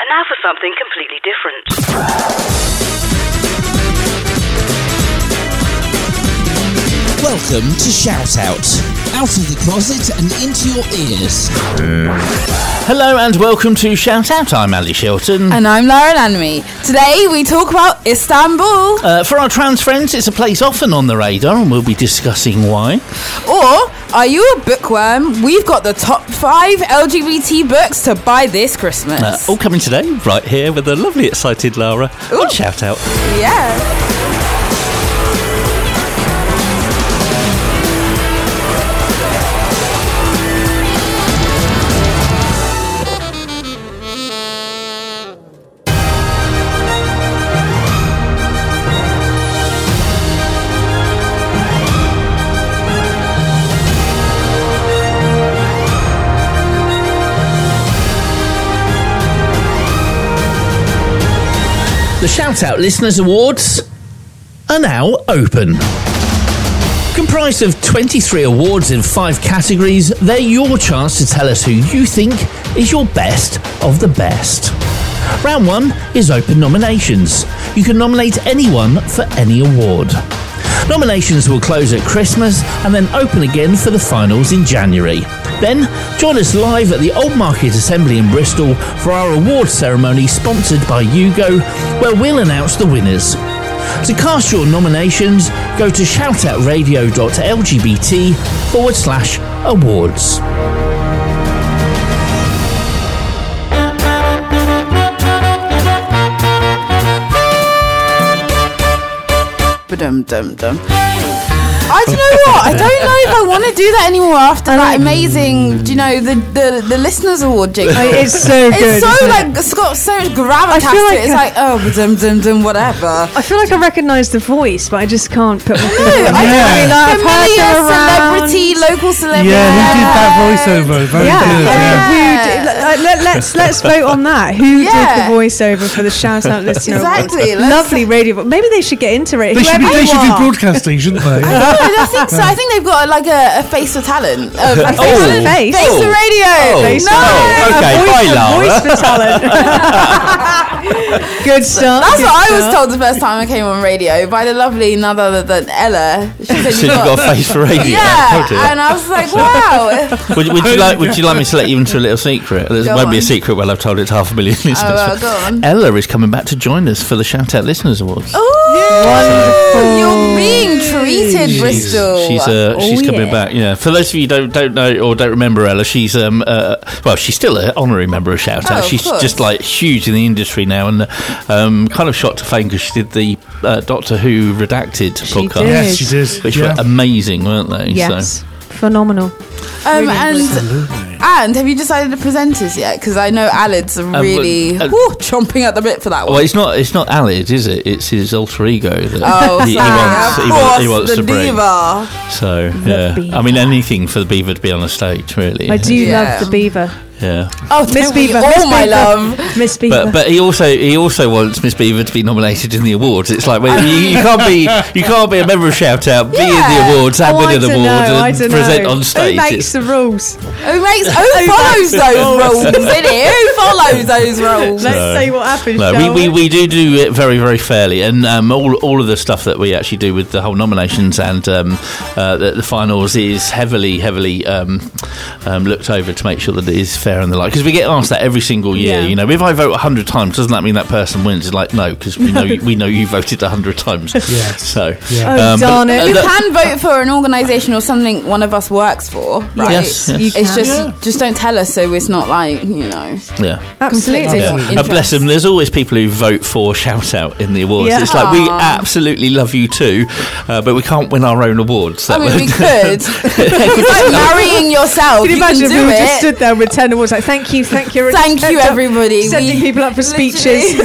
And now for something completely different. Welcome to Shout Out. Out of the closet and into your ears. Hello and welcome to Shout Out. I'm Ali Shelton. And I'm Lauren Anime. Today we talk about Istanbul. Uh, for our trans friends, it's a place often on the radar, and we'll be discussing why. Or are you a bookworm? We've got the top five LGBT books to buy this Christmas. Uh, all coming today, right here with the lovely, excited Lara on Shout Out. yeah. The Shout Out Listeners Awards are now open. Comprised of 23 awards in five categories, they're your chance to tell us who you think is your best of the best. Round one is open nominations. You can nominate anyone for any award. Nominations will close at Christmas and then open again for the finals in January. Then join us live at the Old Market Assembly in Bristol for our award ceremony sponsored by Hugo, where we'll announce the winners. To cast your nominations, go to shoutoutradio.lgbt forward slash awards. Dum dum dum. I don't know what. I don't know if I want to do that anymore after that amazing, do you know, the the, the listeners award jingle. It's so good. It's so like it? it's got so much gravitas I to like it. It's a- like oh dum dum dum whatever. I feel like I recognise the voice, but I just can't put my finger on it. I I mean, know. I've heard Familiar them around. celebrity, local celebrity. Yeah, who did that voiceover? Very Yeah, good. I mean, yeah. who did, let, let, let's let's vote on that. Who did the voiceover for the shout out listener? Exactly, Lovely radio. Maybe they should get into radio. They should, be, they should do broadcasting, shouldn't they? I think so. I think they've got like a, a face for talent. Uh, a face, Oh. for, Face? face for radio. Oh. Face no. Oh, okay, voice, bye, a Lara. voice for talent. good start. That's good what I was told the first time I came on radio by the lovely none other than Ella. She said So you've got a face for radio. Yeah, Oh, and I was like, wow. Would, would you like? Would you like me to let you into a little secret? It won't be a secret when I've told it to half a million listeners. Oh, well, go on. Ella is coming back to join us for the Shout Out Listeners Awards. Oh, you're being treated, Bristol. She's uh, she's Oh, coming yeah. back. Yeah. For those of you who don't don't know or don't remember Ella, she's um uh, well, she's still an honorary member of Shout Oh, Out. of she's course. just like huge in the industry now, and um kind of shot to fame because she did the uh, Doctor Who redacted podcast, did. yes, she did. which yeah. were amazing, weren't they? Yes, phenomenal. um, and and have you decided the presenters yet? Because I know Alad's really uh, whew, chomping at the bit for that one. Well, it's not. It's not Alid, is it? It's his alter ego that Oh, he, he wants. of He, course, wants, he wants the to bring. diva. So yeah, Beaver. I mean anything for the Beaver to be on the stage, really. I do Yeah. love the beaver. Yeah, Oh, Miss Beaver. all Miss my Beaver. love. Miss Beaver. but but he also he also wants Miss Beaver to be nominated in the awards. It's like well, you, you can't be you can't be a member of Shout Out, be in the awards, and Oh, win I an award, know, and present know. on stage. Who makes It's- the rules? Who makes who follows those rules? Innit? Who follows those rules? Let's see what happens. No, we, shall we, we do do it very very fairly, and um, all all of the stuff that we actually do with the whole nominations and um, uh, the, the finals is heavily heavily um, um, looked over to make sure that it is fair and the like. Because we get asked that every single year. Yeah. You know, if I vote hundred times, doesn't that mean that person wins? It's like no, because we know we know you voted hundred times. Yes. So Yeah. Oh, um, but, darn it. You the- can vote for an organisation or something one of us works for, right? Yes, yes. It's can. just just don't tell us so it's not like you know. yeah. Absolutely. conflicting Yeah. Uh, bless them. There's always people who vote for shout out in the awards. Yeah. It's like we absolutely love you too, uh, but we can't win our own awards. I That mean, we would- could. it's like marrying yourself. Can you you imagine can if we it. just stood there with ten awards like thank you, thank you, Thank you, everybody. sending We- people up for speeches.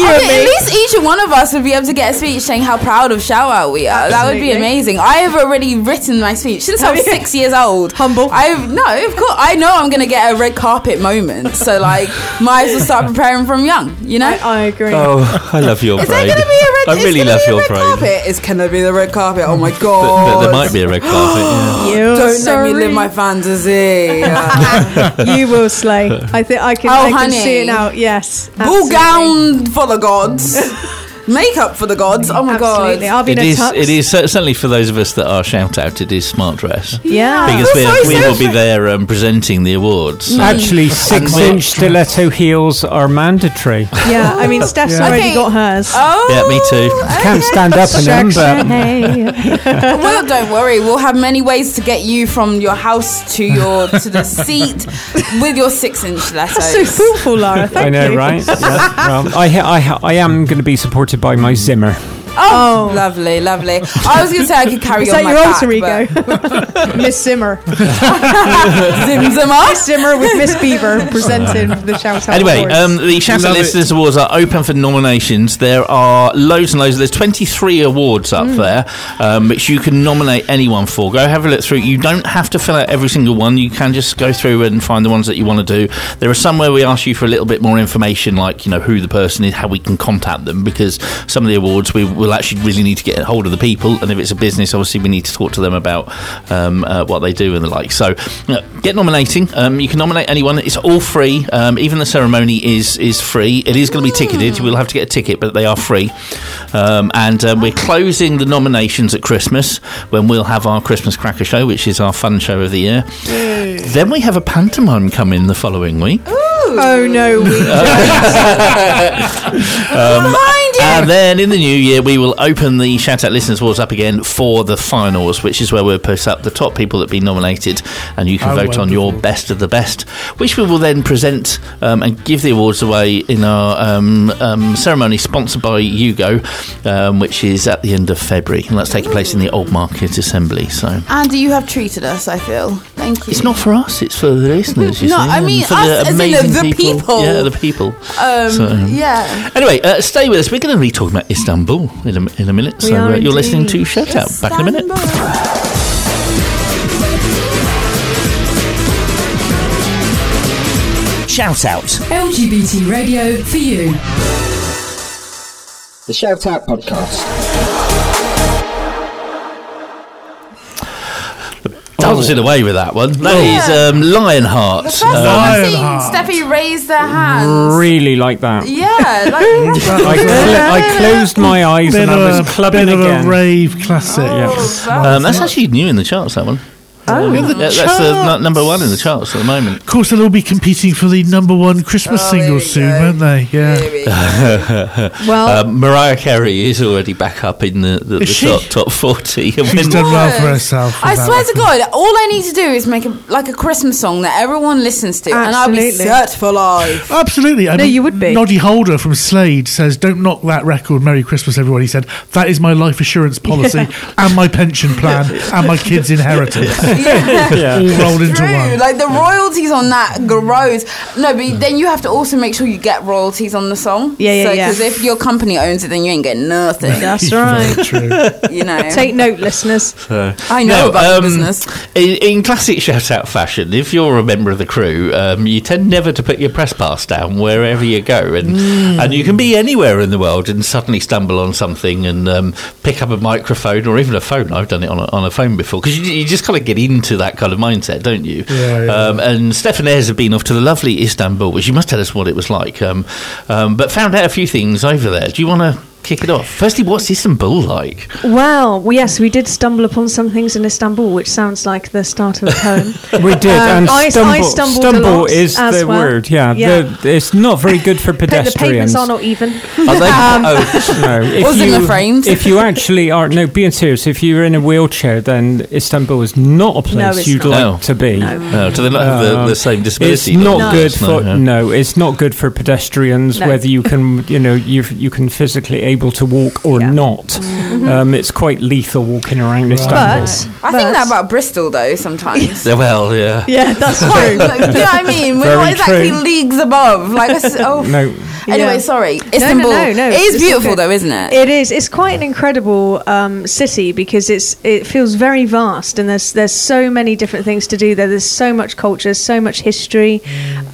You I mean, at least each one of us would be able to get a speech saying how proud of Shout Out we are. That would be amazing. I have already written my speech since I Have was six years old. Humble. I no, of course. I know I'm going to get a red carpet moment. So like, might as well start preparing from young. You know. I, I agree. Oh, I love your is there parade. going to be a red? I is really gonna love be a your red parade. carpet. It's going to be the red carpet. Oh my But, god. but there might be a red carpet. Yeah. You're Don't sorry. let me live my fantasy. You you will slay. I think I can. Oh, I can see it now. Yes. Ball absolutely. gown for the gods. Makeup for the gods. Oh my Absolutely. god. I'll be It in a is. tux. It is certainly for those of us that are shout out. It is smart dress Yeah. because we're, so we will be there um, presenting the awards. So- Actually, six-inch stiletto heels are mandatory. Yeah. I mean, Steph's already Okay. got hers. Oh. Yeah, me too. I Can't stand up in them, but Well, don't worry. We'll have many ways to get you from your house to your to the seat with your six-inch letters. So thoughtful, Lara. Thank I know, you. right? Yeah. Well, I, I, I am going to be supported by my Zimmer. Oh, lovely, lovely. I was going to say I could carry Is on that my your back, alter ego? Miss Simmer? but- Zim Zimmer. Zimmer with Miss Beaver presenting the shout out. Anyway, um, the Shout Out Listeners Awards are open for nominations. There are loads and loads. There's 23 awards up there, um, which you can nominate anyone for. Go have a look through. You don't have to fill out every single one. You can just go through and find the ones that you want to do. There are some where we ask you for a little bit more information, like you know who the person is, how we can contact them, because some of the awards we will actually really need to get hold of the people, and if it's a business, obviously we need to talk to them about um, uh, what they do and the like. So uh, get nominating. Um, you can nominate anyone. It's all free. Um, even the ceremony is is free. It is going to be ticketed. You will have to get a ticket, but they are free. Um, and um, we're closing the nominations at Christmas when we'll have our Christmas Cracker Show, which is our fun show of the year. Then we have a pantomime coming the following week. oh no, we Behind you. And then in the new year, we will open the Shout Out Listeners Awards up again for the finals, which is where we'll post up the top people that have been nominated, and you can Oh, vote on your best of the best, which we will then present um, and give the awards away in our um, um, ceremony sponsored by Hugo, um, which is at the end of February, and that's taking place in the Old Market Assembly. So Andy, you have treated us. I feel. Thank you. it's not for us; it's for the listeners. You No, see, I mean for us as in the- the people. Yeah, the people. Um, So- yeah. Anyway, uh, stay with us. We're going to be talking about Istanbul in a, in a minute. We so are uh, you're listening to Shout Out. Back in a minute. Shout out. LGBT radio for you. The Shout Out Podcast. Dancing away with that one. That is Yeah. um, Lionheart. The first time Um, I've seen Lionheart. Steffi raise their hands. really like that. Yeah, like I, cl- I closed my eyes Bit and of I a was clubbing bit of again. a rave classic. oh, um, that's actually new in the charts, that one. In the Yeah, that's the charts. nu- number one in the charts at the moment. Of course, they'll all be competing for the number one Christmas Oh, single soon, go. won't they? Yeah. We well, Um, Mariah Carey is already back up in the, the, the top, top 40. She's done well for herself. I swear to. God, all I need to do is make a like a Christmas song that everyone listens to, and I'll be set for life. Absolutely. I No, mean, you would be. Noddy Holder from Slade says, "Don't knock that record." Merry Christmas, everyone. He said, "That is my life assurance policy and my pension plan and my kids' inheritance, all rolled into True, one." like the royalties on that grows. No, but then you have to also make sure you get royalties on the song. Yeah, yeah, yeah. Because if your company owns it, then you ain't getting nothing. that's right. True. you know. Take note, listeners. I know No, about the um, business. In, in classic shout out fashion, if you're a member of the crew, um, you tend never to put your press pass down wherever you go, and and you can be anywhere in the world and suddenly stumble on something and um, pick up a microphone or even a phone. I've done it on a, on a phone before because you, you just kind of get into that kind of mindset, don't you? Yeah, yeah. Um, and Stefan Ayres have been off to the lovely Istanbul, which you must tell us what it was like. Um, um, but found out a few things over there. Do you want to kick it off? Firstly, what's Istanbul like? Well, well, yes, we did stumble upon some things in Istanbul, which sounds like the start of a poem. We did, Um, and I- I stumble, stumbled a stumble lot is as the well. word. Yeah, Yeah. The, it's not very good for pedestrians. the pavements pedestrians. are not even. Are they? oh, No, if Was in you, the frames. If you actually are no, being serious, if you're in a wheelchair, then Istanbul is not a place it's you'd not. like No. to be. no, do they not have the, Um, the same It's not levels? good for No, no. It's not good for pedestrians. No. Whether you can, you know, you you can physically able to walk or Yeah. not. Um, it's quite lethal walking around Istanbul. But I but- think that about Bristol though sometimes. Yeah, Well, yeah. Yeah, that's Like, true. like, do you know what I mean? We're Very not exactly true. leagues above. Like, I s- oh. no, Anyway, Yeah. sorry. no, Istanbul. no, no, It is it's beautiful though, isn't it? It is. It's quite an incredible um, city because it's it feels very vast and there's there's so many different things to do there. There's so much culture, so much history.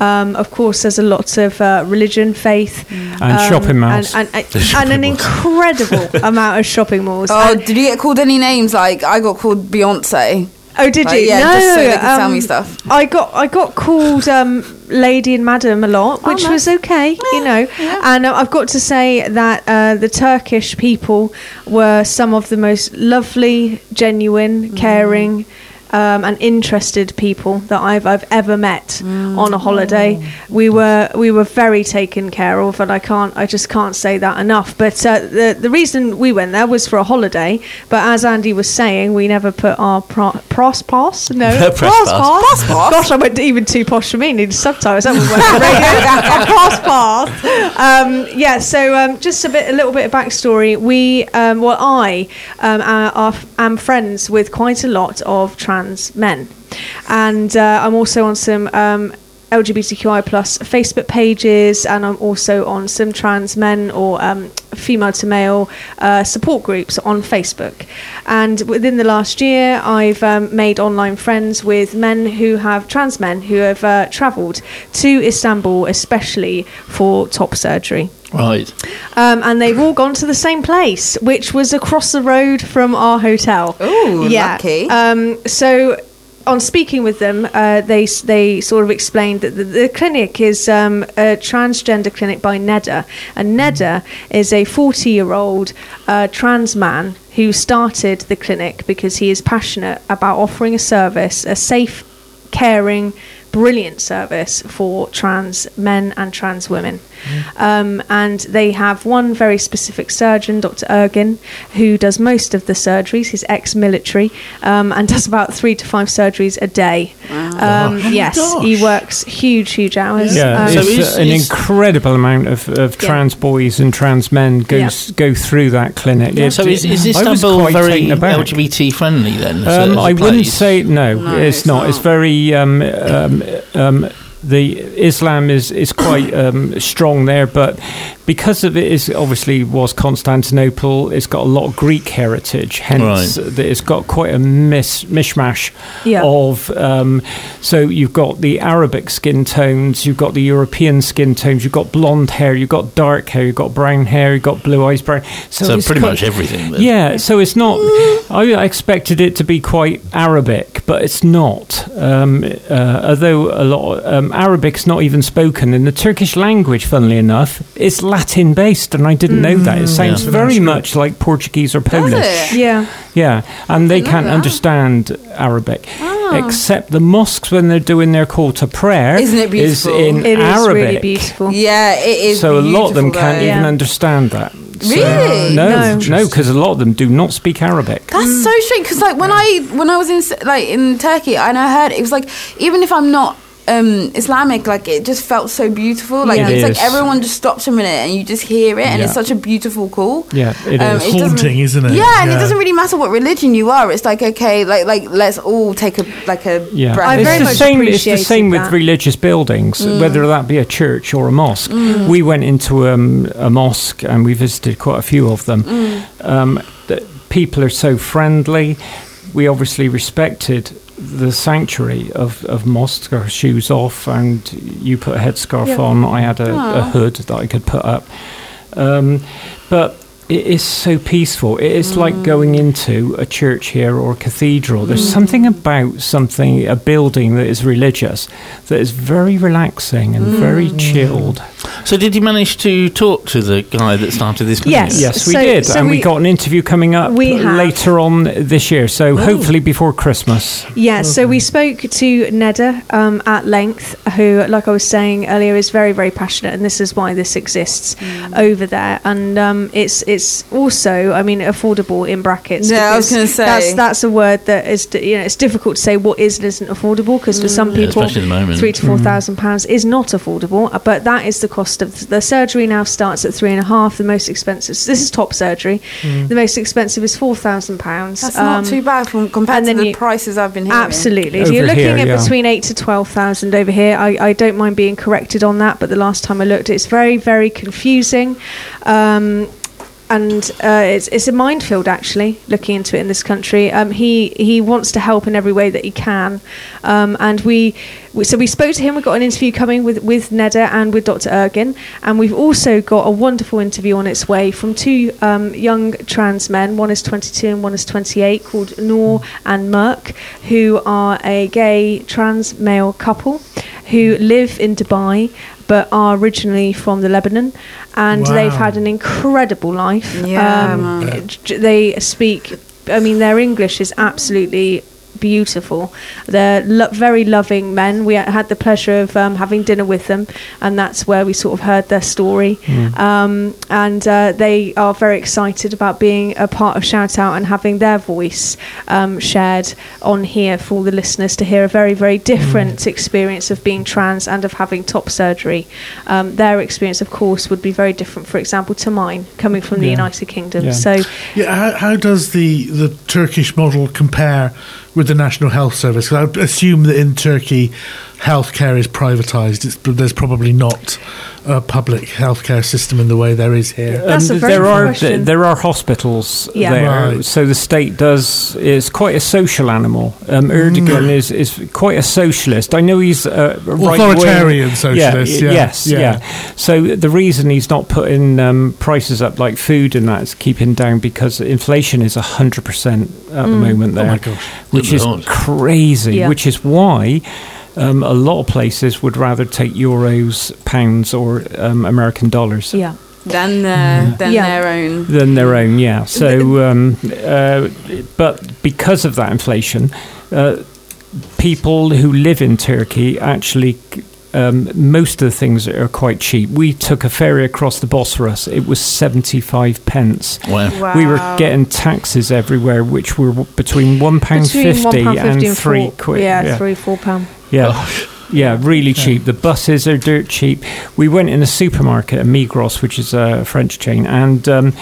Um, of course, there's a lot of uh, religion, faith, and um, shopping malls. and, and, and, shopping an malls. Incredible amount of shopping malls. Oh, And- did you get called any names? Like I got called Beyonce. Oh, did Like, you? yeah, no, just so they could tell um, me stuff. I got I got called um, lady and madam a lot, Oh, which was okay, you know. And uh, I've got to say that uh, the Turkish people were some of the most lovely, genuine, Mm. Caring. Um, and interested people that I've I've ever met Mm. on a holiday. We were we were very taken care of, and I can't I just can't say that enough. But uh, the the reason we went there was for a holiday. But as Andy was saying, we never put our pro- pros pass no pros pass. pass. Gosh, I went even too posh for me. Needed subtitles. That was working radio. A pros pass. Um, yeah. So um, just a bit, a little bit of backstory. We, um, well, I um, are, are, am friends with quite a lot of trans men, and uh, I'm also on some. Um, LGBTQI plus Facebook pages, and I'm also on some trans men or um, female to male uh, support groups on Facebook. And within the last year, I've um, made online friends with men who have trans men who have uh, travelled to Istanbul, especially for top surgery. Right. Um, and they've all gone to the same place, which was across the road from our hotel. Ooh, yeah. lucky. Um, so, on speaking with them, uh, they they sort of explained that the, the clinic is um, a transgender clinic by Neda, and Neda is a 40 year old uh, trans man who started the clinic because he is passionate about offering a service, a safe, caring, brilliant service for trans men and trans women. Um, and they have one very specific surgeon, Dr. Ergin, who does most of the surgeries. He's ex military um, and does about three to five surgeries a day. Um, yes, he works huge, huge hours. Yeah, Um, So it's is- uh, an is- incredible amount of, of Yeah. trans boys and trans men goes go through that clinic. It- So is, is Istanbul very. LGBT friendly then? as a- Um, as wouldn't say no. No, it's, it's not. It's not. very um, um, the Islam is is quite um, strong there, but because of it is obviously was Constantinople, it's got a lot of Greek heritage. Hence, Right. that it's got quite a mis- mishmash Yeah. of. Um, so you've got the Arabic skin tones, you've got the European skin tones, you've got blonde hair, you've got dark hair, you've got brown hair, you've got blue eyes, brown. So it's pretty quite- much everything. Then. yeah, so it's not. I expected it to be quite Arabic, but it's not. Um, uh, although a lot um, Arabic's not even spoken in the Turkish language. Funnily enough, it's Latin based, and I didn't know that. It mm. sounds Yeah. very much like Portuguese or Polish. it? yeah. Yeah, and they know can't that. understand Arabic, ah. except the mosques when they're doing their call to prayer. Isn't it Is beautiful? in It is Arabic. really beautiful. Yeah, it is. So a lot of them beautiful, can't though. even Yeah. understand that. So- Really? no, No. no, because a lot of them do not speak Arabic. That's so mm. strange because like when I when I was in like in Turkey and I heard it was like even if I'm not um Islamic like it just felt so beautiful like Yeah. it's It like everyone just stops a minute and you just hear it and it's such a beautiful call. Yeah, it Um, is. it Haunting, isn't it? Yeah, and it doesn't really matter what religion you are. It's like okay, like like let's all take a like a Yeah, breath. I it's very the much same. It's the appreciated same with religious buildings, whether that be a church or a mosque. We went into um, a mosque and we visited quite a few of them. Um, the people are so friendly. We obviously respected the sanctuary of, of mosques. Our shoes off, and you put a headscarf on. I had a, a hood that I could put up. Um, but it is so peaceful. It is like mm. going into a church here or a cathedral. There's mm. something about something, a building that is religious, that is very relaxing and very mm. chilled. So did you manage to talk to the guy that started this? clinic? Yes. Yes, we So- did. so and we, we- got an interview coming up We have. later on this year. So hopefully before Christmas. Yeah, so we mm-hmm. spoke to Neda um, at length, who, like I was saying earlier, is very, very passionate, and this is why this exists over there. And um, it's it's also, I mean, affordable in brackets. Yeah, I was gonna say. that's that's a word that is, you know, it's difficult to say what is and isn't affordable because for some Yeah, people, especially at the moment. three to four thousand pounds is not affordable. uh, But that is the cost of the surgery. Now starts at three and a half. The most expensive. This is top surgery. The most expensive is four thousand pounds. That's not too bad from compared and to then the you- prices I've been hearing. Absolutely. So you're looking here, at yeah. between eight to twelve thousand over here. I, I don't mind being corrected on that, but the last time I looked, it's very very confusing. Um, and uh, it's it's a minefield actually looking into it in this country. Um, he he wants to help in every way that he can, um, and we, we so we spoke to him. We've got an interview coming with with Neda and with Dr. Ergin, and we've also got a wonderful interview on its way from two um, young trans men. One is 22 and one is 28, called Noor and Merk, who are a gay trans male couple who live in Dubai but are originally from the Lebanon, and they've had an incredible life. Yeah, um, man. j- they speak. I mean, their English is absolutely beautiful. They're lo- very loving men. We had the pleasure of um, having dinner with them, and that's where we sort of heard their story. Um, and uh, they are very excited about being a part of Shout Out and having their voice um, shared on here for all the listeners to hear a very, very different experience of being trans and of having top surgery. Um, their experience, of course, would be very different, for example, to mine, coming from the United Kingdom. Yeah. So, Yeah, how, how does the, the Turkish model compare with the National Health Service. I assume that in Turkey, healthcare is privatised. There's probably not a public healthcare system in the way there is here. That's a very there good are question. there are hospitals Yeah. there, Right. so the state does is quite a social animal. Um, Erdogan is is quite a socialist. I know he's a right-wing- Authoritarian socialist, y- yeah, yes, yeah. yeah. So the reason he's not putting um, prices up like food and that is keeping down because inflation is hundred percent at the moment there, Oh my gosh. which Good is Lord. crazy. Yeah. Which is why. Um, a lot of places would rather take euros, pounds, or um, American dollars yeah. Than uh, than Yeah. their own. than their own. Yeah. So, um, uh, but because of that inflation, uh, people who live in Turkey actually. Um, most of the things are quite cheap. We took a ferry across the Bosphorus. It was seventy-five pence. Wow. Wow. We were getting taxes everywhere, which were w- between one pound Between fifty and and three four, quid. Yeah, three, four pound. Yeah. Yeah, really cheap. The buses are dirt cheap. We went in a supermarket at Migros, which is a French chain, and um,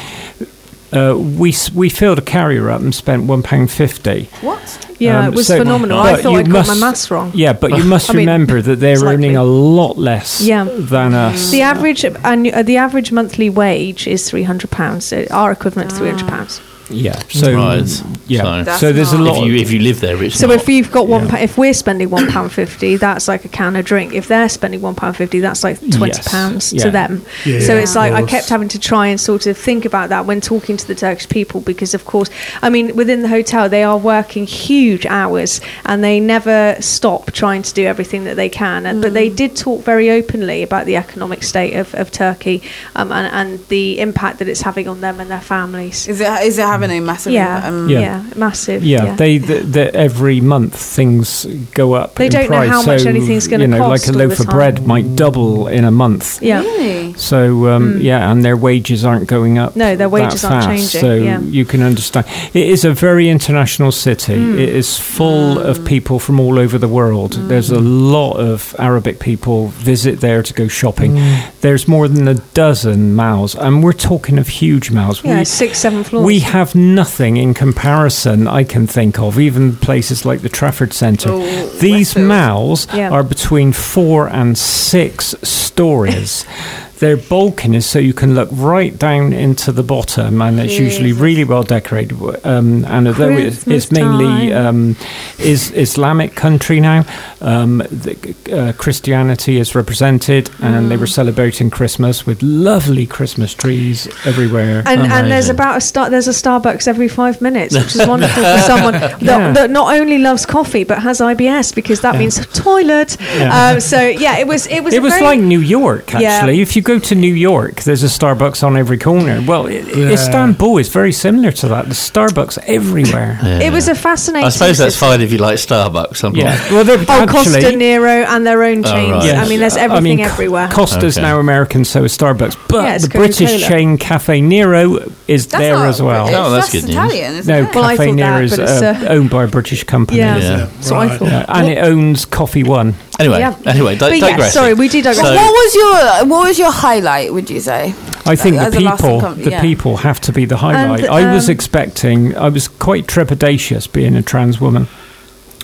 uh, we we filled a carrier up and spent one pound fifty. What? Yeah, Um, it was so- phenomenal. I thought I'd got my maths wrong. Yeah, but you must I mean, remember that they're it's earning a lot less Yeah. than us. The average and uh, the average monthly wage is three hundred pounds. So our equivalent to three hundred pounds. Yeah, so Right. yeah, So- so there's a lot. If you if you live there, it's So not. if you've got one, Yeah. pa- if we're spending one pound fifty, that's like a can of drink. If they're spending one pound fifty, that's like twenty Yes. pounds Yeah. to them. Yeah, so yeah, it's like I kept having to try and sort of think about that when talking to the Turkish people because, of course, I mean within the hotel they are working huge hours and they never stop trying to do everything that they can. And, But they did talk very openly about the economic state of, of Turkey um, and, and the impact that it's having on them and their families. Is it is it having a massive Yeah. Um, yeah, Yeah. massive. Yeah, they the, the, every month things go up. They in don't know price, how much anything's gonna You know, cost like a loaf of time. bread might double in a month. yeah. Really? So um, Mm. yeah, and their wages aren't going up. No, their that wages aren't fast, changing, So yeah. you can understand. It is a very international city. Mm. It is full of people from all over the world. There's a lot of Arabic people visit there to go shopping. There's more than a dozen malls, and we're talking of huge malls. Yeah, We- six, seven floors. we have nothing in comparison I can think of, even places like the Trafford Centre. Oh, These malls Yeah. are between four and six stories. Their balconies, so you can look right down into the bottom, and it's usually really well decorated. Um, and although it's, it's mainly um, is Islamic country now, um, the, uh, Christianity is represented, and they were celebrating Christmas with lovely Christmas trees everywhere. and, and there's about a star. There's a Starbucks every five minutes, which is wonderful for someone that, Yeah. that not only loves coffee but has IBS because that means toilet. Yeah. Um, so yeah, it was. It was. It was very- like New York, Yeah. actually. If you go to New York, there's a Starbucks on every corner. Well, Yeah. Istanbul is very similar to that. There's Starbucks everywhere. Yeah. It was a fascinating. I suppose that's system. fine if you like Starbucks. I'm not- Well, they're Oh, Costa. Nero and their own chains. right. Yes. I mean, there's I everything mean, everywhere. Costa's Okay. now American, so is Starbucks. But Yeah, the British Coca-Cola. chain Caffè Nero is That's there as well. British, Oh, that's good. Italian, isn't No, it? Well, Caffè Nero that, is but it's, uh, uh, owned by a British company. yeah. Yeah. That's what I thought. Yeah, and it owns Coffee One. Anyway, Yeah. anyway, di- But yeah, digressing. sorry, we did digress. So- what was your what was your highlight? Would you say? I think As the people, com- the yeah. people have to be the highlight. And, I was um, expecting, I was quite trepidatious being a trans woman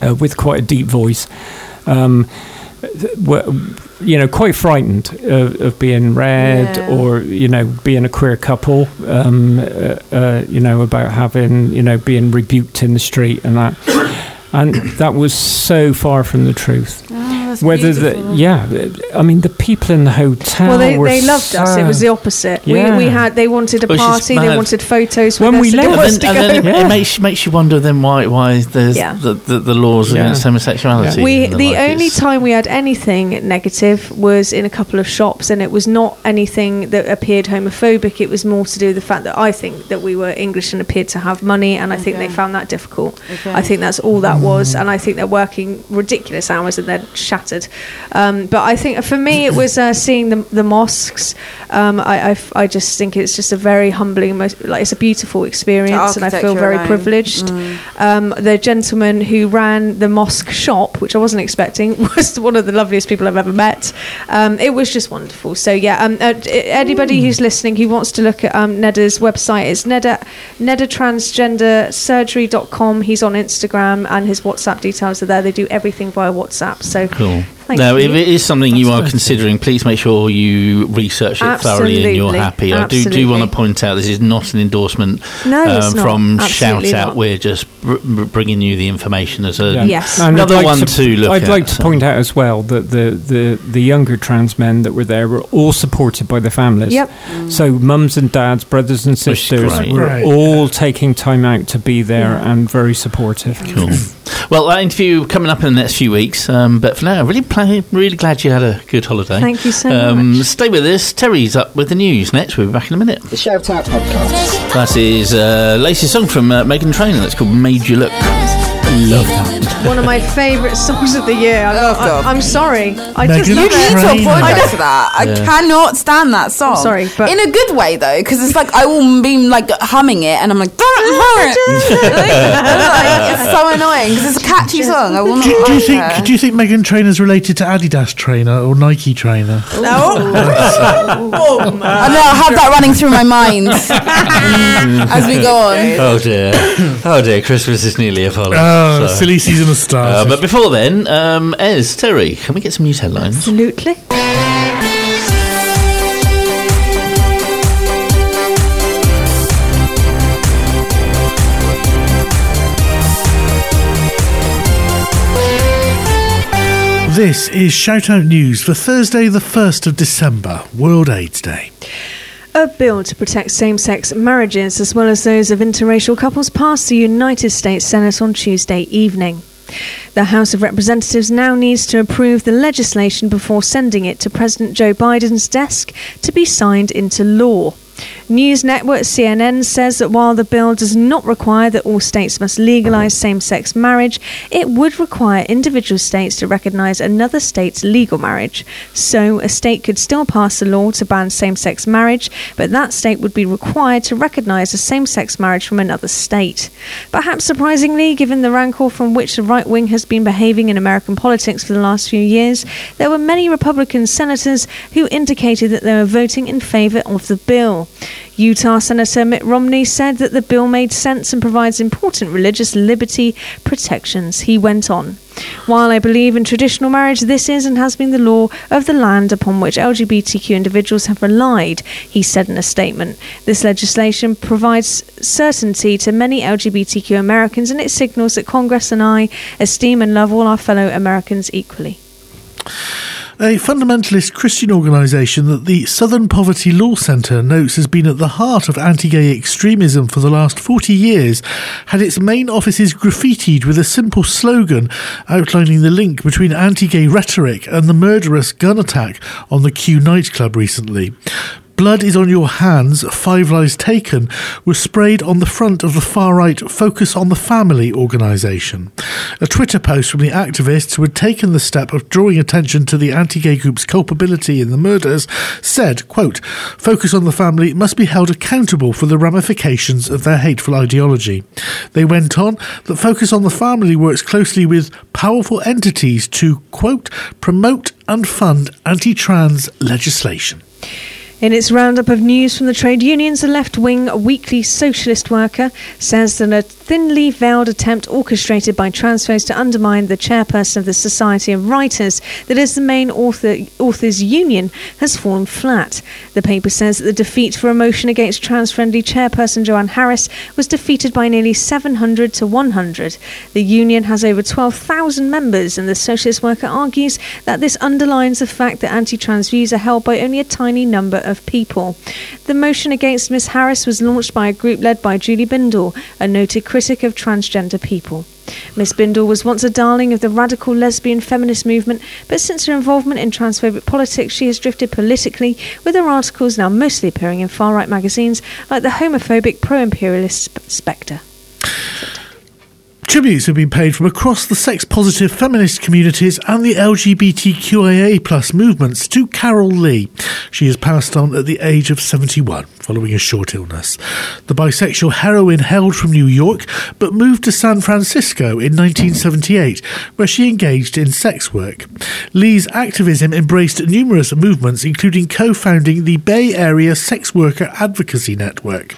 uh, with quite a deep voice. Um, were, you know, quite frightened of, of being read Yeah. or, you know, being a queer couple, um, uh, uh, you know, about having, you know, being rebuked in the street and that. And that was so far from the truth. That's Whether the, yeah, I mean, the people in the hotel Well, they, were they loved us. It was the opposite. Yeah. We, we had they wanted a Which party. They wanted photos. When with we us. Left- didn't want us and then, and then Yeah. it makes makes you wonder then why why there's Yeah. the, the, the laws Yeah. against homosexuality. We and the like. only It's- time we had anything negative was in a couple of shops, and it was not anything that appeared homophobic. It was more to do with the fact that I think that we were English and appeared to have money, and I think they found that difficult. Okay. I think that's all that was, and I think they're working ridiculous hours and they're shattered. Um, but I think for me, it was uh, seeing the, the mosques. Um, I, I f- I just think it's just a very humbling, most, like it's a beautiful experience, and I feel very alone. privileged. Um, the gentleman who ran the mosque shop, which I wasn't expecting, was one of the loveliest people I've ever met. Um, it was just wonderful. So yeah, um, uh, d- anybody who's listening who wants to look at um, Neda's website, it's Neda nedatransgendersurgery.com. He's on Instagram, and his WhatsApp details are there. They do everything via WhatsApp. So Cool. Thank now, you. if it is something you are considering, please make sure you research it thoroughly and you're Absolutely. happy. I do do want to point out this is not an endorsement No, uh, it's not. from Absolutely Shout Out. not. We're just br- br- bringing you the information as a Yeah. Yes. And Another like one to look I'd at, like to so. point um, out as well that the, the, the younger trans men that were there were all supported by the families. Yep. So mums and dads, brothers and sisters great. were Right. all taking time out to be there and very supportive. Cool. Well, that interview coming up in the next few weeks. Um, but for now, really, pla- really glad you had a good holiday. Thank you so um, much. Stay with us. Terry's up with the news next. We'll be back in a minute. The Shout Out Podcast. That is uh, latest song from uh, Meghan Trainor. That's called "Made You Look." Love that. one of my favourite songs of the year. I, Oh, God. I, am sorry. I Meghan just You love need it. to Trainor. apologise for that. I Yeah. cannot stand that song. sorry, but- in a good way though, because it's like I will be like humming it, and I'm like, don't hum it. Like, it's so annoying because it's a catchy song. I will not Do, do you think? her. Do you think Meghan Trainor's related to Adidas Trainer or Nike Trainer? No. Oh, I know. I have that running through my mind as we go on. Oh dear. Oh dear. Christmas is nearly upon us. Oh, Oh, so- silly season of stars. Uh, but before then, um, Ez, Terry, can we get some news headlines? Absolutely. this is Shout Out News for Thursday, the 1st of December, World AIDS Day. A bill to protect same sex marriages as well as those of interracial couples passed the United States Senate on Tuesday evening. The House of Representatives now needs to approve the legislation before sending it to President Joe Biden's desk to be signed into law. News network CNN says that while the bill does not require that all states must legalize same sex marriage, it would require individual states to recognize another state's legal marriage. So, a state could still pass a law to ban same sex marriage, but that state would be required to recognize a same sex marriage from another state. Perhaps surprisingly, given the rancor from which the right wing has been behaving in American politics for the last few years, there were many Republican senators who indicated that they were voting in favor of the bill. Utah Senator Mitt Romney said that the bill made sense and provides important religious liberty protections. He went on. While I believe in traditional marriage, this is and has been the law of the land upon which LGBTQ individuals have relied, he said in a statement. This legislation provides certainty to many LGBTQ Americans and it signals that Congress and I esteem and love all our fellow Americans equally. A fundamentalist Christian organisation that the Southern Poverty Law Centre notes has been at the heart of anti gay extremism for the last 40 years had its main offices graffitied with a simple slogan outlining the link between anti gay rhetoric and the murderous gun attack on the Q nightclub recently. Blood is on your hands, five lives taken, was sprayed on the front of the far right Focus on the Family organisation. A Twitter post from the activists who had taken the step of drawing attention to the anti gay group's culpability in the murders said, quote, Focus on the Family must be held accountable for the ramifications of their hateful ideology. They went on that Focus on the Family works closely with powerful entities to, quote, promote and fund anti trans legislation. In its roundup of news from the trade unions, the left wing weekly socialist worker says that a thinly veiled attempt orchestrated by transphobes to undermine the chairperson of the Society of Writers, that is the main author, authors union, has fallen flat. The paper says that the defeat for a motion against trans friendly chairperson Joanne Harris was defeated by nearly 700 to 100. The union has over 12,000 members, and the socialist worker argues that this underlines the fact that anti trans views are held by only a tiny number people. The motion against Miss Harris was launched by a group led by Julie Bindel, a noted critic of transgender people. Miss Bindel was once a darling of the radical lesbian feminist movement, but since her involvement in transphobic politics, she has drifted politically, with her articles now mostly appearing in far right magazines like the homophobic pro imperialist Spectre. Tributes have been paid from across the sex positive feminist communities and the LGBTQIA plus movements to Carol Leigh. She has passed on at the age of 71 following a short illness. The bisexual heroine hailed from New York but moved to San Francisco in 1978 where she engaged in sex work. Leigh's activism embraced numerous movements including co-founding the Bay Area Sex Worker Advocacy Network.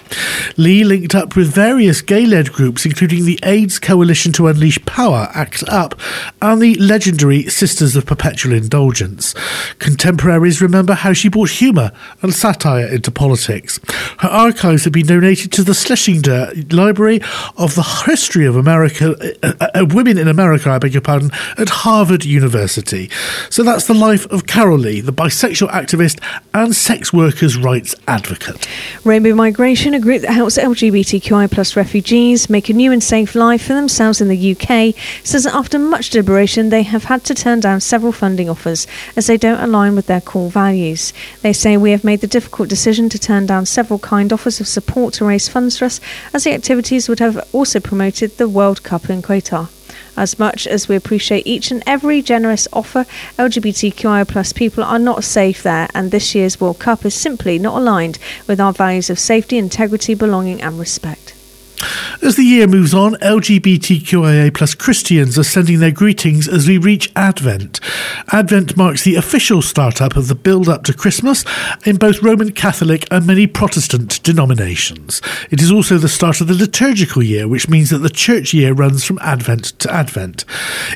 Leigh linked up with various gay-led groups including the AIDS Coalition Coalition to Unleash Power, ACT UP, and the legendary Sisters of Perpetual Indulgence. Contemporaries remember how she brought humour and satire into politics. Her archives have been donated to the Schlesinger Library of the History of America, uh, uh, Women in America, I beg your pardon, at Harvard University. So that's the life of Carol Leigh, the bisexual activist and sex workers' rights advocate. Rainbow Migration, a group that helps LGBTQI plus refugees make a new and safe life for themselves in the UK, says that after much deliberation, they have had to turn down several funding offers as they don't align with their core values. They say we have made the difficult decision to turn down several kind offers of support to raise funds for us, as the activities would have also promoted the World Cup in Qatar. As much as we appreciate each and every generous offer, LGBTQI plus people are not safe there, and this year's World Cup is simply not aligned with our values of safety, integrity, belonging, and respect. As the year moves on, LGBTQIA plus Christians are sending their greetings as we reach Advent. Advent marks the official start-up of the build-up to Christmas in both Roman Catholic and many Protestant denominations. It is also the start of the liturgical year, which means that the church year runs from Advent to Advent.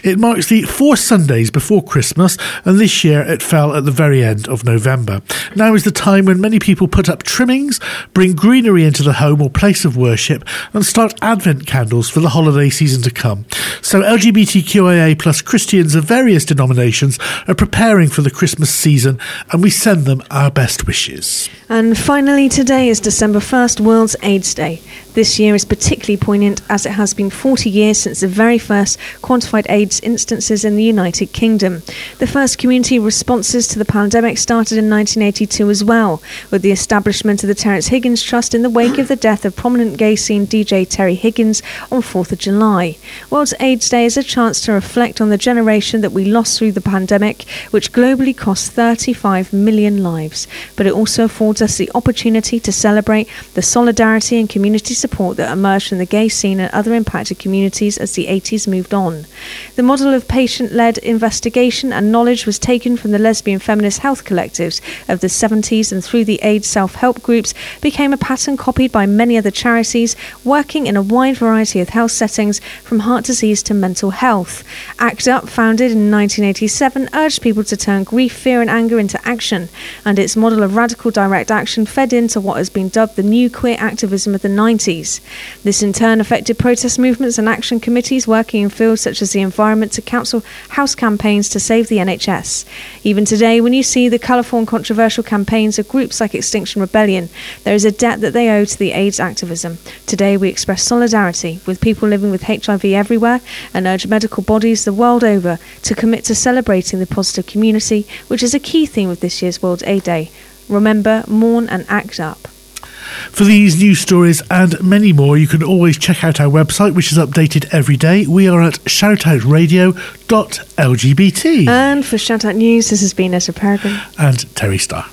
It marks the four Sundays before Christmas, and this year it fell at the very end of November. Now is the time when many people put up trimmings, bring greenery into the home or place of worship, and start Advent candles for the holiday season to come. So LGBTQIA plus Christians of various denominations are preparing for the Christmas season, and we send them our best wishes. And finally, today is December 1st, World's AIDS Day. This year is particularly poignant as it has been 40 years since the very first quantified AIDS instances in the United Kingdom. The first community responses to the pandemic started in 1982 as well, with the establishment of the Terence Higgins Trust in the wake of the death of prominent gay scene DJ Terry Higgins on 4th of July. World AIDS Day is a chance to reflect on the generation that we lost through the pandemic, which globally cost 35 million lives. But it also affords us the opportunity to celebrate the solidarity and community support that emerged from the gay scene and other impacted communities as the 80s moved on. The model of patient led investigation and knowledge was taken from the lesbian feminist health collectives of the 70s and through the AIDS self help groups became a pattern copied by many other charities working in a wide variety of health settings from heart disease to mental health. ACT UP, founded in 1987, urged people to turn grief, fear, and anger into action, and its model of radical direct action fed into what has been dubbed the new queer activism of the 90s. This in turn affected protest movements and action committees working in fields such as the environment to council house campaigns to save the NHS. Even today, when you see the colourful and controversial campaigns of groups like Extinction Rebellion, there is a debt that they owe to the AIDS activism. Today, we express solidarity with people living with HIV everywhere and urge medical bodies the world over to commit to celebrating the positive community, which is a key theme of this year's World AIDS Day. Remember, mourn, and act up. For these news stories and many more, you can always check out our website, which is updated every day. We are at shoutoutradio.lgbt. And for Shoutout News, this has been Ezra Peregrine. And Terry Starr.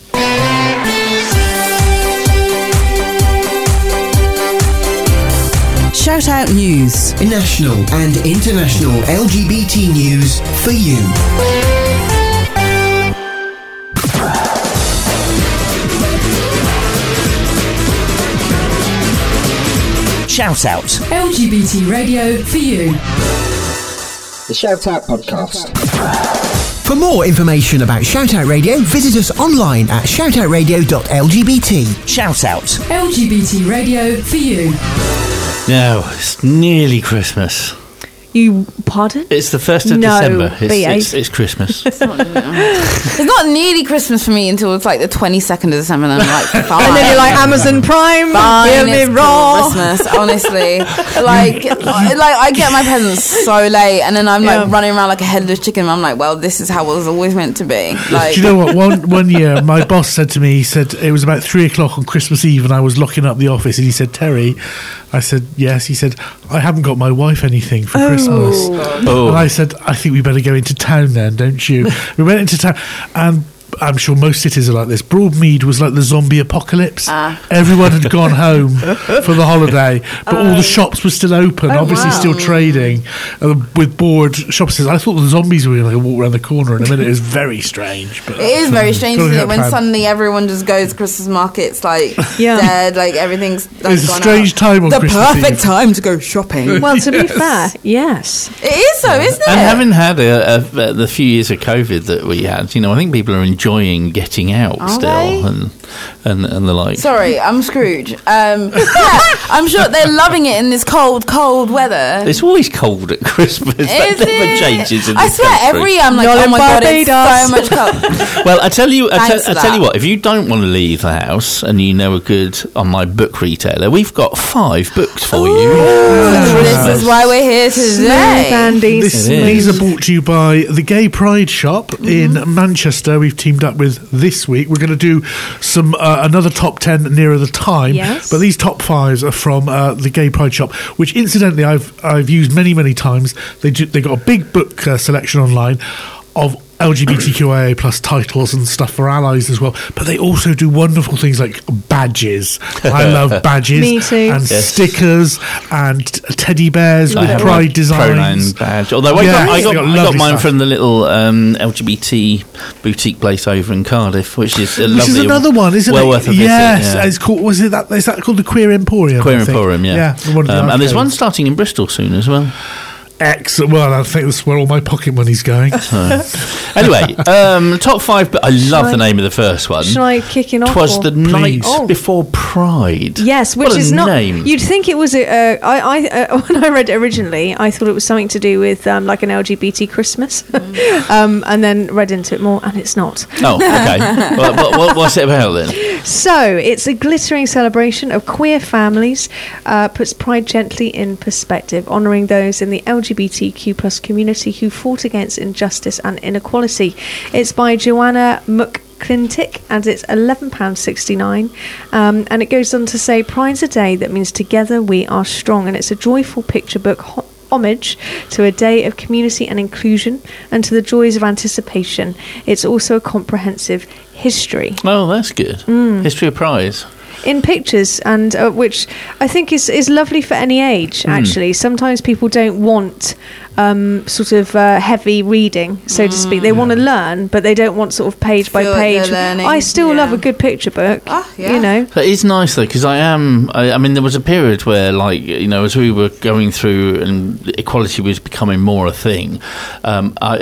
Shout Out News. National and international LGBT news for you. Shout Out. LGBT radio for you. The Shout Out Podcast. For more information about Shout Out Radio, visit us online at shoutoutradio.lgbt. Shout Out. LGBT radio for you. Now, it's nearly Christmas. You pardon? It's the 1st of No, December. It's, behave. it's, it's Christmas. It's not nearly Christmas for me until it's like the 22nd of December, and I'm like, fine. And then you're like Amazon Prime, Fine, hear me it's raw. Christmas, honestly. like, like I get my presents so late, and then I'm like running around like a headless chicken. And I'm like, well, this is how it was always meant to be. Like, Do you know what? One one year, my boss said to me, he said it was about three o'clock on Christmas Eve, and I was locking up the office, and he said, "Terry," I said, "Yes." He said, "I haven't got my wife anything for oh. Christmas," Oh. and I said, "I think we better go into town then, don't you?" we went into town, and. I'm sure most cities are like this. Broadmead was like the zombie apocalypse. Everyone had gone home for the holiday, but all the shops were still open, obviously wow. still trading uh, with board shops. I thought the zombies were going to walk around the corner in a minute. It was very strange. But It is very strange isn't it, when planned. suddenly everyone just goes to Christmas markets like Yeah. dead, like everything's like, It's a gone strange out. time on the Christmas perfect Eve. time to go shopping. Well, to be fair, yes. it is so, isn't it? And having had a, a, the few years of COVID that we had, you know, I think people are enjoying getting out Are still they? and, and and the like. Sorry, I'm Scrooge. Um, yeah, I'm sure they're loving it in this cold, cold weather. It's always cold at Christmas. that Is never it? changes in I this swear, country. every year I'm like, Not oh in my god, it's Barbados. so much cold. Well, I tell you, I, Thanks tell, for I tell you that. what. If you don't want to leave the house and you know a good on my book retailer, we've got five books for you. this is why we're here today. Andy, This, It these are brought to you by the Gay Pride Shop in Manchester. We've teamed up with this week. We're going to do some uh, another top ten nearer the time. Yes. But these top fives are from uh, the Gay Pride Shop, which incidentally I've I've used many many times. They do, they got a big book uh, selection online of LGBTQIA plus titles and stuff for allies as well. But they also do wonderful things like badges. I love badges. Me too. And Yes. stickers and teddy bears I with have pride designs. pronoun badge. Although I Yeah, got, I got, got I got mine stuff. from the little um, LGBT boutique place over in Cardiff, which is a Which lovely. is another one, isn't well it? worth a visit. yes, yeah. it's called. Was it that? Is that called the Queer Emporium? Queer Emporium, yeah. yeah. the one in the um, and there's one starting in Bristol soon as well. Excellent. Well, I think that's where all my pocket money's going. Anyway, um, top five. But I love I- the name of the first one. Shall I kick it off? Twas or- the night Oh. before Pride. Yes, which What a is not. name. You'd think it was a. Uh, I, I uh, when I read it originally, I thought it was something to do with um, like an LGBT Christmas, um, and then read into it more, and it's not. Oh, okay. well, what, what, what's it about then? So it's a glittering celebration of queer families, uh, puts pride gently in perspective, honouring those in the LGBTQ plus community who fought against injustice and inequality. It's by Joanna McClintick and it's £11.69. Um, and it goes on to say, Pride's a day that means together we are strong. And it's a joyful picture book. Ho- homage to a day of community and inclusion and to the joys of anticipation. It's also a comprehensive history Oh, that's good. Mm. History of Pride. In pictures and uh, which I think is is lovely for any age Hmm. actually sometimes people don't want um, sort of uh, heavy reading so to speak they want to learn but they don't want sort of page by Feel like they're page learning, I still love a good picture book Ah, yeah. you know But it's nice though because I am. I, I mean, there was a period where, like, you know, as we were going through and equality was becoming more a thing, um, I,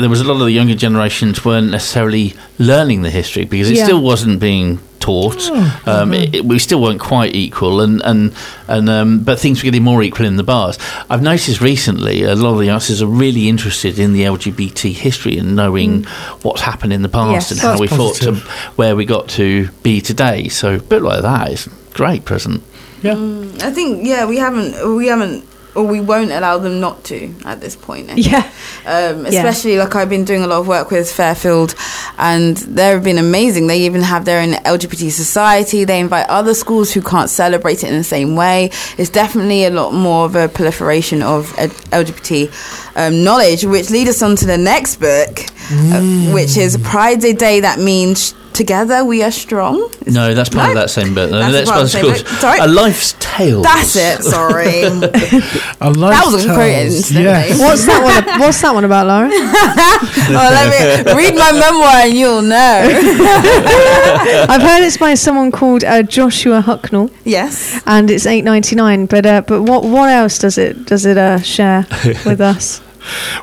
there was a lot of the younger generations weren't necessarily learning the history because it Yeah. still wasn't being taught. Um, it, it- we still weren't quite equal, and and and um, but things were getting more equal in the bars. I've noticed recently a lot of the youngsters are really interested in the LGBT history and knowing what's happened in the past Yes. and how That's we fought to where we got to be today. So a bit like that is great present. yeah. I think yeah, we haven't we haven't or we won't allow them not to at this point. I yeah Um, Yeah. especially like I've been doing a lot of work with Fairfield, and they've been amazing. They even have their own LGBT society. They invite other schools who can't celebrate it in the same way. It's definitely a lot more of a proliferation of uh, LGBT um, knowledge, which leads us on to the next book, uh, which is Pride a Day that means Together we are strong. No, that's part of that same bit. That's That's part of the called same bit. Sorry. A Life's Tale. That's it. Sorry. A That was lifestyle. quoted instantly. Yes. What's that one? What's that one about, Lauren? oh, let me read my memoir and you'll know. I've heard it's by someone called uh, Joshua Hucknall, yes. and it's eight ninety nine. But uh, but what what else does it does it uh, share with us?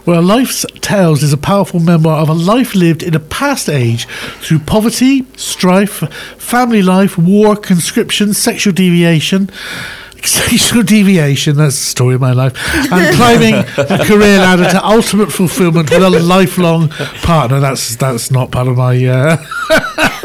Well, Life's Tales is a powerful memoir of a life lived in a past age through poverty, strife, family life, war, conscription, sexual deviation. Sexual deviation, that's the story of my life. And climbing a career ladder to ultimate fulfillment with a lifelong partner. That's that's not part of my uh,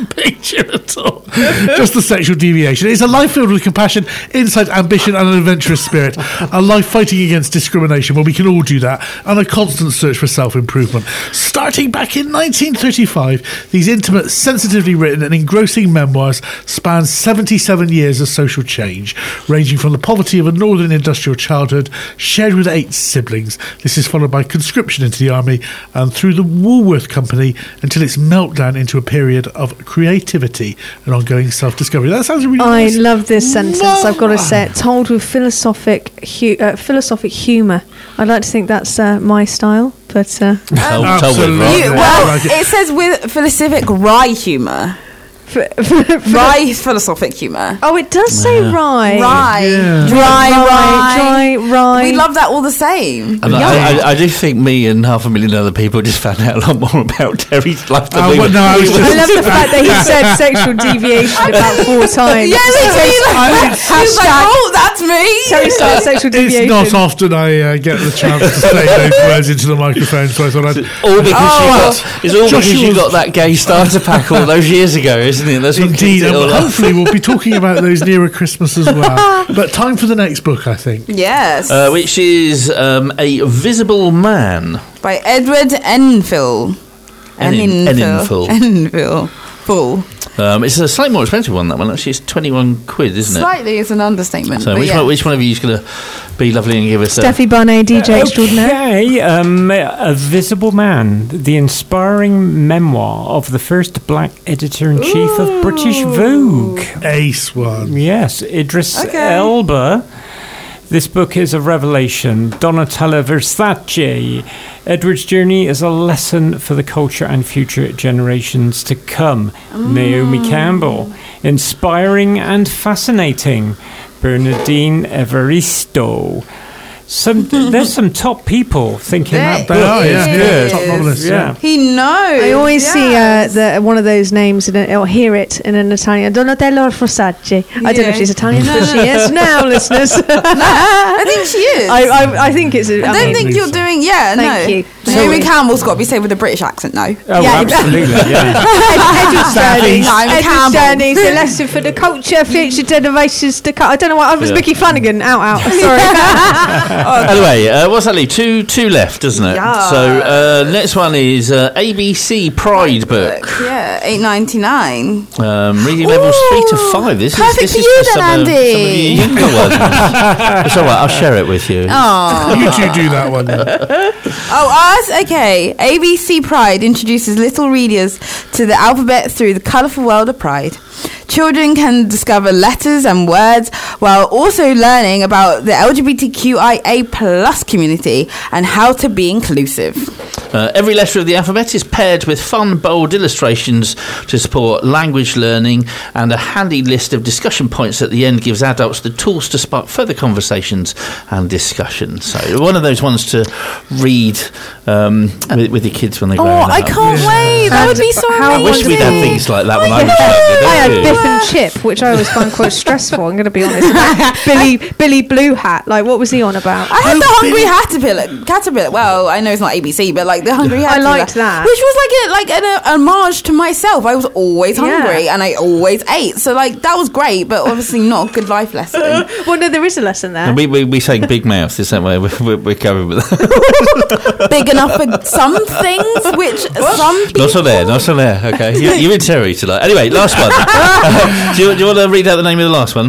picture at all. Just the sexual deviation. It's a life filled with compassion, insight, ambition, and an adventurous spirit. A life fighting against discrimination. Well, we can all do that. And a constant search for self improvement. Starting back in 1935, these intimate, sensitively written, and engrossing memoirs span 77 years of social change, ranging from the poverty of a northern industrial childhood, shared with eight siblings. This is followed by conscription into the army and through the Woolworth Company until its meltdown into a period of creativity and ongoing self discovery. That sounds really I nice. love this sentence. I've got to say it. Told with philosophic hu- uh, philosophic humour. I'd like to think that's uh, my style, but uh, Told- told Absolutely. You, well, it. it says with philosophic wry humour. Wry philosophic humour. oh, it does say rye. Rye. Yeah. Dry, rye. dry, rye. We love that all the same. And I, I, I do think me and half a million other people just found out a lot more about Terry's life than Oh, we well, no, I was we I love the fact that he said sexual deviation about four times. Yeah, literally. I Like, mean, like, hashtag- oh, that's me. Terry started sexual deviation. It's not often I uh, get the chance to say those words into the microphone, so I thought I'd. all because Oh, you got it's all because you Joshua's- got that gay starter pack all those years ago, isn't it? That's Indeed, kicked it and hopefully we'll be talking about those nearer Christmas as well. But time for the next book, I think. Yes. Uh, which is um, a visible man. By Edward Enninful. Enin- Enninful. Enninful. Full. Um, it's a slightly more expensive one. That one actually, it's twenty one quid, isn't it? Slightly is an understatement. So but which yeah. one? Which one of you is going to be lovely and give us a? Steffi Barnet, DJ extraordinaire. Okay, um, A Visible Man, the inspiring memoir of the first black editor in chief of British Vogue. Ace one. Yes, Idris Okay. Elba. This book is a revelation. Donatella Versace. Edward's journey is a lesson for the culture and future generations to come. Naomi ah. Campbell. Inspiring and fascinating. Bernardine Evaristo. Some, there's some top people thinking that There book Oh, is yeah, good. Top novelist, Yeah. He knows. I always see uh, yes. the, one of those names in a, or hear it in an Italian. Donatella Versace. I don't know Yeah. if she's Italian, but she is now, listeners. I think she is. I, I, I think it's. I I don't mean, think you're so. doing. Yeah, Thank no. you. Naomi Sorry. Campbell's got to be said with a British accent, no. Oh, Yeah, absolutely. Yeah. Edward's journey. Naomi Edward's Campbell. journey is a lesson for the culture, future generations to come. I don't know what. I was Yeah. Micky Flanagan. Out, out. Sorry. Anyway, uh, what's that leave? Two, two left, doesn't it? Yeah. So uh, next one is uh, ABC Pride book. Yeah, eight ninety nine. Um, reading levels three to five. This Perfect is this for is you for then, some, of, some of Andy. the younger ones. it's all right. I'll share it with you. Oh, You two do that one. then. oh, us. Okay. ABC Pride introduces little readers to the alphabet through the colourful world of Pride. Children can discover letters and words while also learning about the LGBTQIA plus community and how to be inclusive. Uh, every letter of the alphabet is paired with fun, bold illustrations to support language learning, and a handy list of discussion points at the end gives adults the tools to spark further conversations and discussion. So, one of those ones to read um, with, with your kids when they grow Oh, up. I can't wait. That would be so How I wish we'd had amazing. things like that when I was younger. I had don't you? Biff and Chip, which I always find quite stressful. I'm going to be honest. Like Billy Billy Blue Hat. Like, what was he on about? I had Oh, the Hungry Caterpillar. Caterpillar. Well, I know it's not ABC, but like the Hungry I liked that. which was like a like an homage to myself. I was always Yeah. hungry and I always ate, so like that was great, but obviously not a good life lesson. well, no, there is a lesson there. And we, we, we saying big mouth, is that way we're, we're, we're going with that? Big enough for some things, which some people. Not so there, not so there. Okay, you, you and Terry tonight. Anyway, last one. do, you, do you want to read out the name of the last one?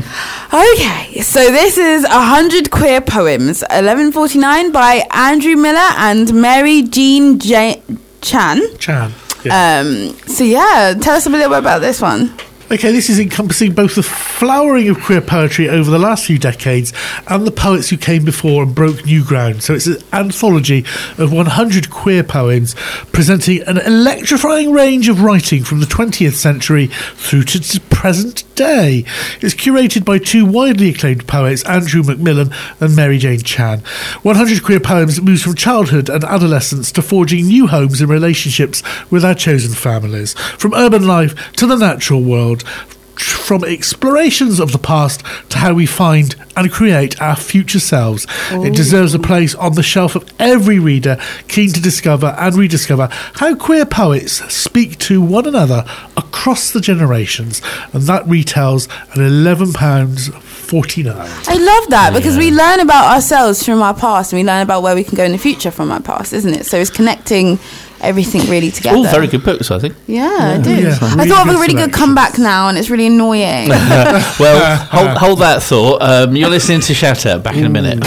Okay, so this is a hundred queer poems, eleven forty nine by Andrew Miller and Mary Jean J- Chan. Chan. Um, so yeah, tell us a little bit about this one. Okay, this is encompassing both the flowering of queer poetry over the last few decades and the poets who came before and broke new ground. So it's an anthology of 100 queer poems presenting an electrifying range of writing from the 20th century through to present day. It's curated by two widely acclaimed poets, Andrew McMillan and Mary Jane Chan. 100 queer poems moves from childhood and adolescence to forging new homes and relationships with our chosen families, from urban life to the natural world from explorations of the past to how we find and create our future selves. It deserves a place on the shelf of every reader keen to discover and rediscover how queer poets speak to one another across the generations. And that retails at £11.49. I love that because we learn about ourselves from our past and we learn about where we can go in the future from our past, isn't it? So it's connecting everything really together. All very good books, I think. Yeah, I do. Yeah, I really thought of a really good comeback now, and it's really annoying. well, hold, hold that thought. Um, you're listening to Shout Out back in a minute.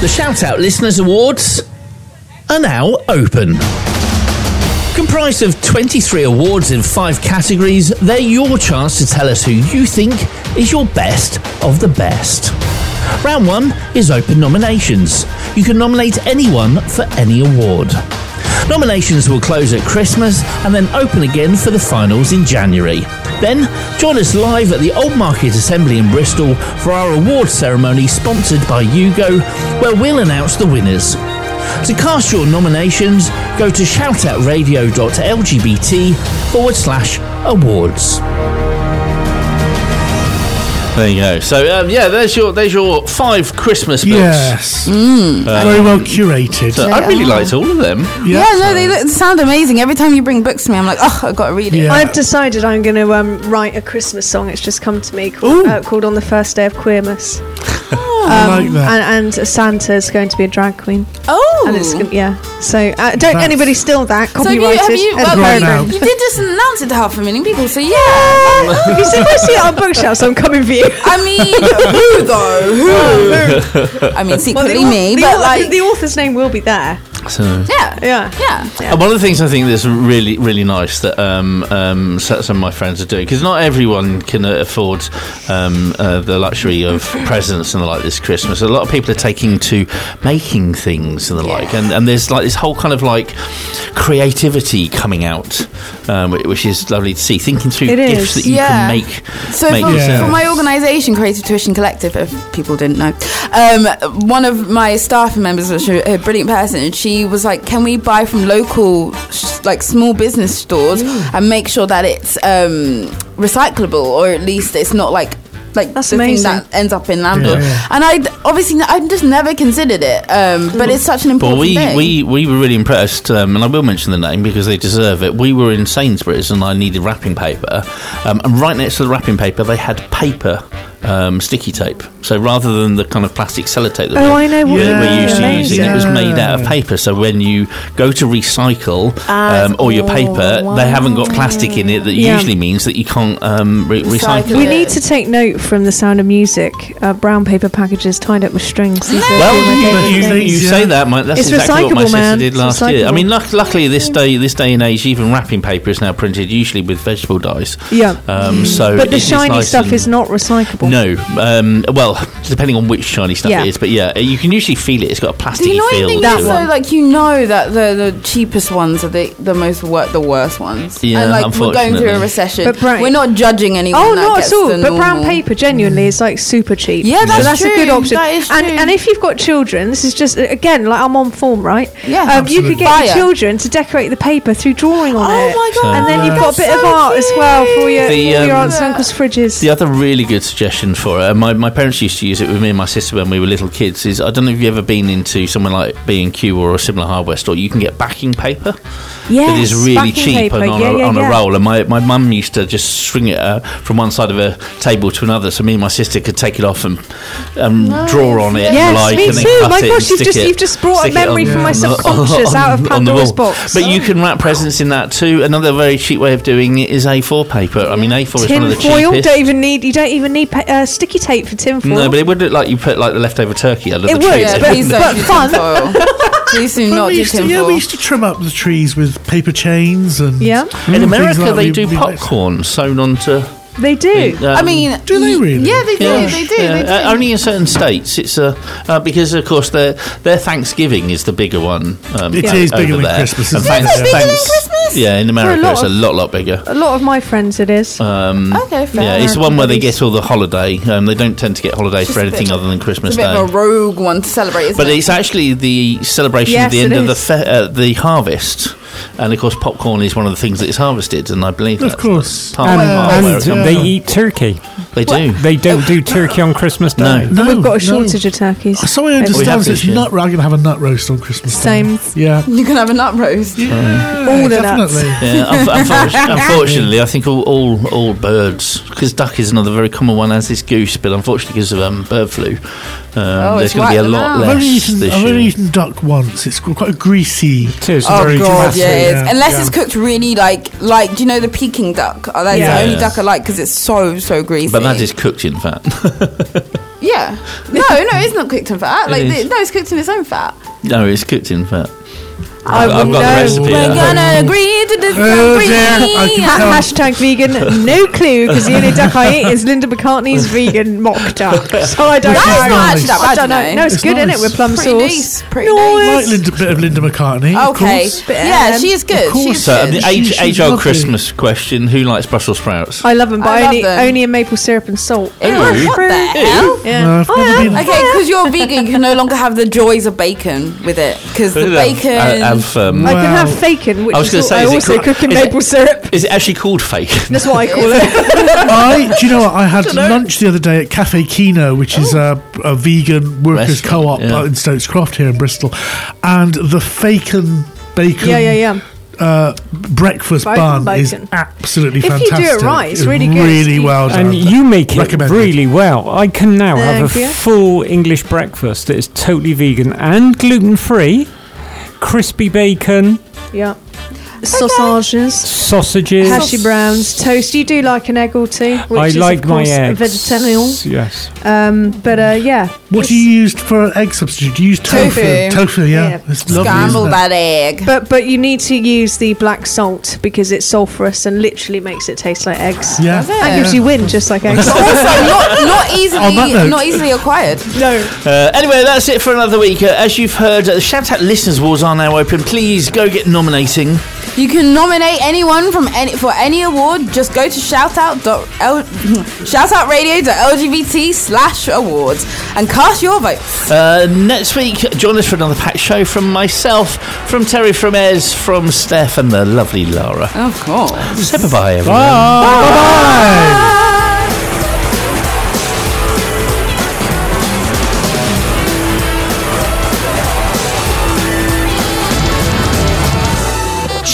The Shout Out Listeners Awards are now open. Comprised of 23 awards in five categories, they're your chance to tell us who you think is your best of the best. Round one is open nominations. You can nominate anyone for any award. Nominations will close at Christmas and then open again for the finals in January. Then join us live at the Old Market Assembly in Bristol for our award ceremony sponsored by Hugo, where we'll announce the winners. To cast your nominations, go to shoutoutradio.lgbt forward slash awards. There you go. So um, yeah, there's your there's your five Christmas books. Yes. Mm. Very well curated. So I really liked all of them. yeah, no, they look, sound amazing. Every time you bring books to me, I'm like, oh, I've got to read it. Yeah. I've decided I'm going to um, write a Christmas song. It's just come to me called, uh, called "On the First Day of Queermas." I like that. and, and Santa's going to be a drag queen. Oh, And it's gonna- yeah. So uh, don't That's- anybody steal that. so have you, Copyrighted. have you, End of well, Right now. you did just announce it to half a million people, so yeah. you see, if I see it on bookshelves, I'm coming for you. I mean, who though? Who? I mean, secretly au- me, the, but au- like, the author's name will be there. So yeah, Yeah. yeah. And one of the things I think that's really, really nice that um, um, some of my friends are doing, because not everyone can uh, afford um, uh, the luxury of presents and the like this Christmas. A lot of people are taking to making things and the like, and, and there's like this whole kind of like creativity coming out, um, which is lovely to see. Thinking through It gifts is. that you Yeah. can make. So make for, yourself. for my organisation, Creative Tuition Collective, if people didn't know, um, one of my staff members, which is a brilliant person, and she was like, "Can we buy from local, sh- like small business stores, and make sure that it's um, recyclable, or at least it's not like." Like That's the amazing. thing that ends up in landfill, Yeah, yeah. and I obviously I just never considered it, um, but it's such an Well, important we, thing. we, we were really impressed, um, and I will mention the name because they deserve it. We were in Sainsbury's and I needed wrapping paper, um, and right next to the wrapping paper, they had paper um, sticky tape. So rather than the kind of plastic sellotape that Oh, we, I know what that you we're used to using, it was made out of paper. So when you go to recycle Ah, um, all your paper, they haven't got plastic in it that Yeah. usually means that you can't um, re- recycle Recycle it. We need to take note from the sound of music. Uh, brown paper packages tied up with strings. Well, two of my you, you, you say that, mate. That's It's exactly what my recyclable, sister man. did last year. I mean, luck, luckily this day, this day and age, even wrapping paper is now printed usually with vegetable dyes. Yeah. Um, so, but the shiny nice stuff is not recyclable. No, um, well, depending on which shiny stuff Yeah. it is, but yeah, you can usually feel it. It's got a Do plastic you know feel. anything to that's it. so like you know that the the cheapest ones are the the most wor- the worst ones? Yeah, and like we're going through a recession. But brown- we're not judging anyone. Oh, that not gets at all. the But brown normal- paper genuinely is like super cheap. Yeah, so that's that's a good true. option. That is And true. and if you've got children, this is just again like I'm on form, right? Yeah, um, you absolutely. could get Fire. your children to decorate the paper through drawing on Oh it. my god! And then you've got a That's bit of so art as well for your, The, for your um, aunts and uncles' fridges. The other really good for it. My, my parents used to use it with me and my sister when we were little kids. Is I don't know if you've ever been into somewhere like B and Q or a similar hardware store. You can get backing paper. It is Yes, really cheap paper. and on, Yeah, a, yeah, on yeah. a roll. And my, my mum used to just string it uh, from one side of a table to another, so me and my sister could take it off and um, draw on it. Yes, like, me too. cut My gosh, you've just- it- you've just brought a memory on- from my on subconscious out of Pandora's box. But you can wrap presents in that too. Another very cheap way of doing it is A4 paper. I mean, A4 is one of the Tin foil. cheapest. Don't even need. You don't even need pa- uh, sticky tape for tin foil. No, but it would look like you put like the leftover turkey under It the would, tree. Yeah, but- please don't but do fun. Please do not we do used to, yeah, tinfoil. we used to trim up the trees with paper chains and Yeah. In America, like they we- do we popcorn sewn onto. They do. um, I mean, Do they really? Yeah, they do. Yeah, They do. yeah, They do. uh, only in certain states. It's uh, uh, because of course their their Thanksgiving is the bigger one. Um, It o- is bigger over than there. Christmas, isn't thanks- it? Is it bigger than Christmas? Yeah, in America lot it's a lot lot bigger. A lot of my friends, it is. Um, Okay, fair. yeah, it's the one where they get all the holiday. Um, they don't tend to get holiday Just for a bit anything other than Christmas It's a bit Day. of a rogue one to celebrate, isn't But it? it's actually the celebration Yes, of the end of the fe- uh, the harvest, and of course popcorn is one of the things that is harvested, and I believe Of that's course. part And, of part where and comes they from. eat turkey. They do. They don't do turkey on Christmas Day. No. No, We've got a no. shortage of turkeys. So I We understand have it's this, yeah. nut. I'm going to have a nut roast on Christmas. Day. Same. Yeah. You can have a nut roast. All the nuts. Yeah, unfortunately, unfortunately, I think all all, all birds, because duck is another very common one, as is goose, but unfortunately, because of um, bird flu, um, Oh, there's going to be a wiped them lot out. I've less only eaten, this I've only eaten duck once. It's quite greasy. It is Oh very god, dramatic. yeah, it is. yeah, Unless yeah. it's cooked really like like do you know the Peking duck? Oh, that's Yeah. the only Yeah. duck I like because it's so so greasy. but that is cooked in fat. yeah. No, no, it's not cooked in fat. Like It the, no, it's cooked in its own fat. no, it's cooked in fat. I I've, I've would got the know. recipe. We're at gonna agree to Oh, disagree. dear. I can Ha- hashtag vegan, no clue, because the only duck I eat is Linda McCartney's vegan mock duck. So I don't That's know. not actually I don't know. you know. No, it's, It's good, isn't it, with plum Pretty sauce? nice, pretty Nice. Like Linda, bit of Linda McCartney. of Okay. course. Bit of Yeah, she is good. Of course. She's So good. the age she's age old. Christmas question: Who likes Brussels sprouts? I love them, but I love only, them. only in maple syrup and salt. Ew, what the hell? Yeah. No, I've. Oh, oh, okay, because you're vegan, you can no longer have the joys of bacon with it. Because the bacon. Have, um, I can have faken, which I was is gonna say, I is it also cr- cook in is it- maple syrup. is it actually called fake? That's what I call it. I, do you know what? I had lunch the other day at Cafe Kino, which is a, a vegan workers' Restaurant, co-op yeah. uh, in Stokes Croft here in Bristol, and the Faken bacon. Yeah, yeah, yeah. Uh, breakfast Bacon, bun is bacon. absolutely If you do it fantastic. right, it's really good. Really well done. And you make it Recommended. really well. I can now have Thank a you. full English breakfast that is totally vegan and gluten free, crispy bacon, Yeah. Sausages, sausages. hashy browns, toast. You do like an egg or two, which I is like of my course eggs. vegetarian. Yes. Um, but uh, yeah, What do you use for an egg substitute? Do you use tofu? Tofu. Tofu, yeah. Yeah. It's lovely, Scramble isn't it? that egg. But but you need to use the black salt because it's sulfurous and literally makes it taste like eggs. Yeah. That gives you wind just like eggs. also, not, not On easily, that note- not easily acquired. no. Uh, anyway, that's it for another week. Uh, as you've heard, uh, the Shout Out Listeners Awards are now open. Please go get nominating. You can nominate anyone from any for any award. Just go to shoutout dot l shoutoutradio.lgbt slash awards and cast your vote. Uh, next week, join us for another packed show from myself, from Terry, from Ez, from Steph, and the lovely Lara. Of course. Say bye-bye, everyone.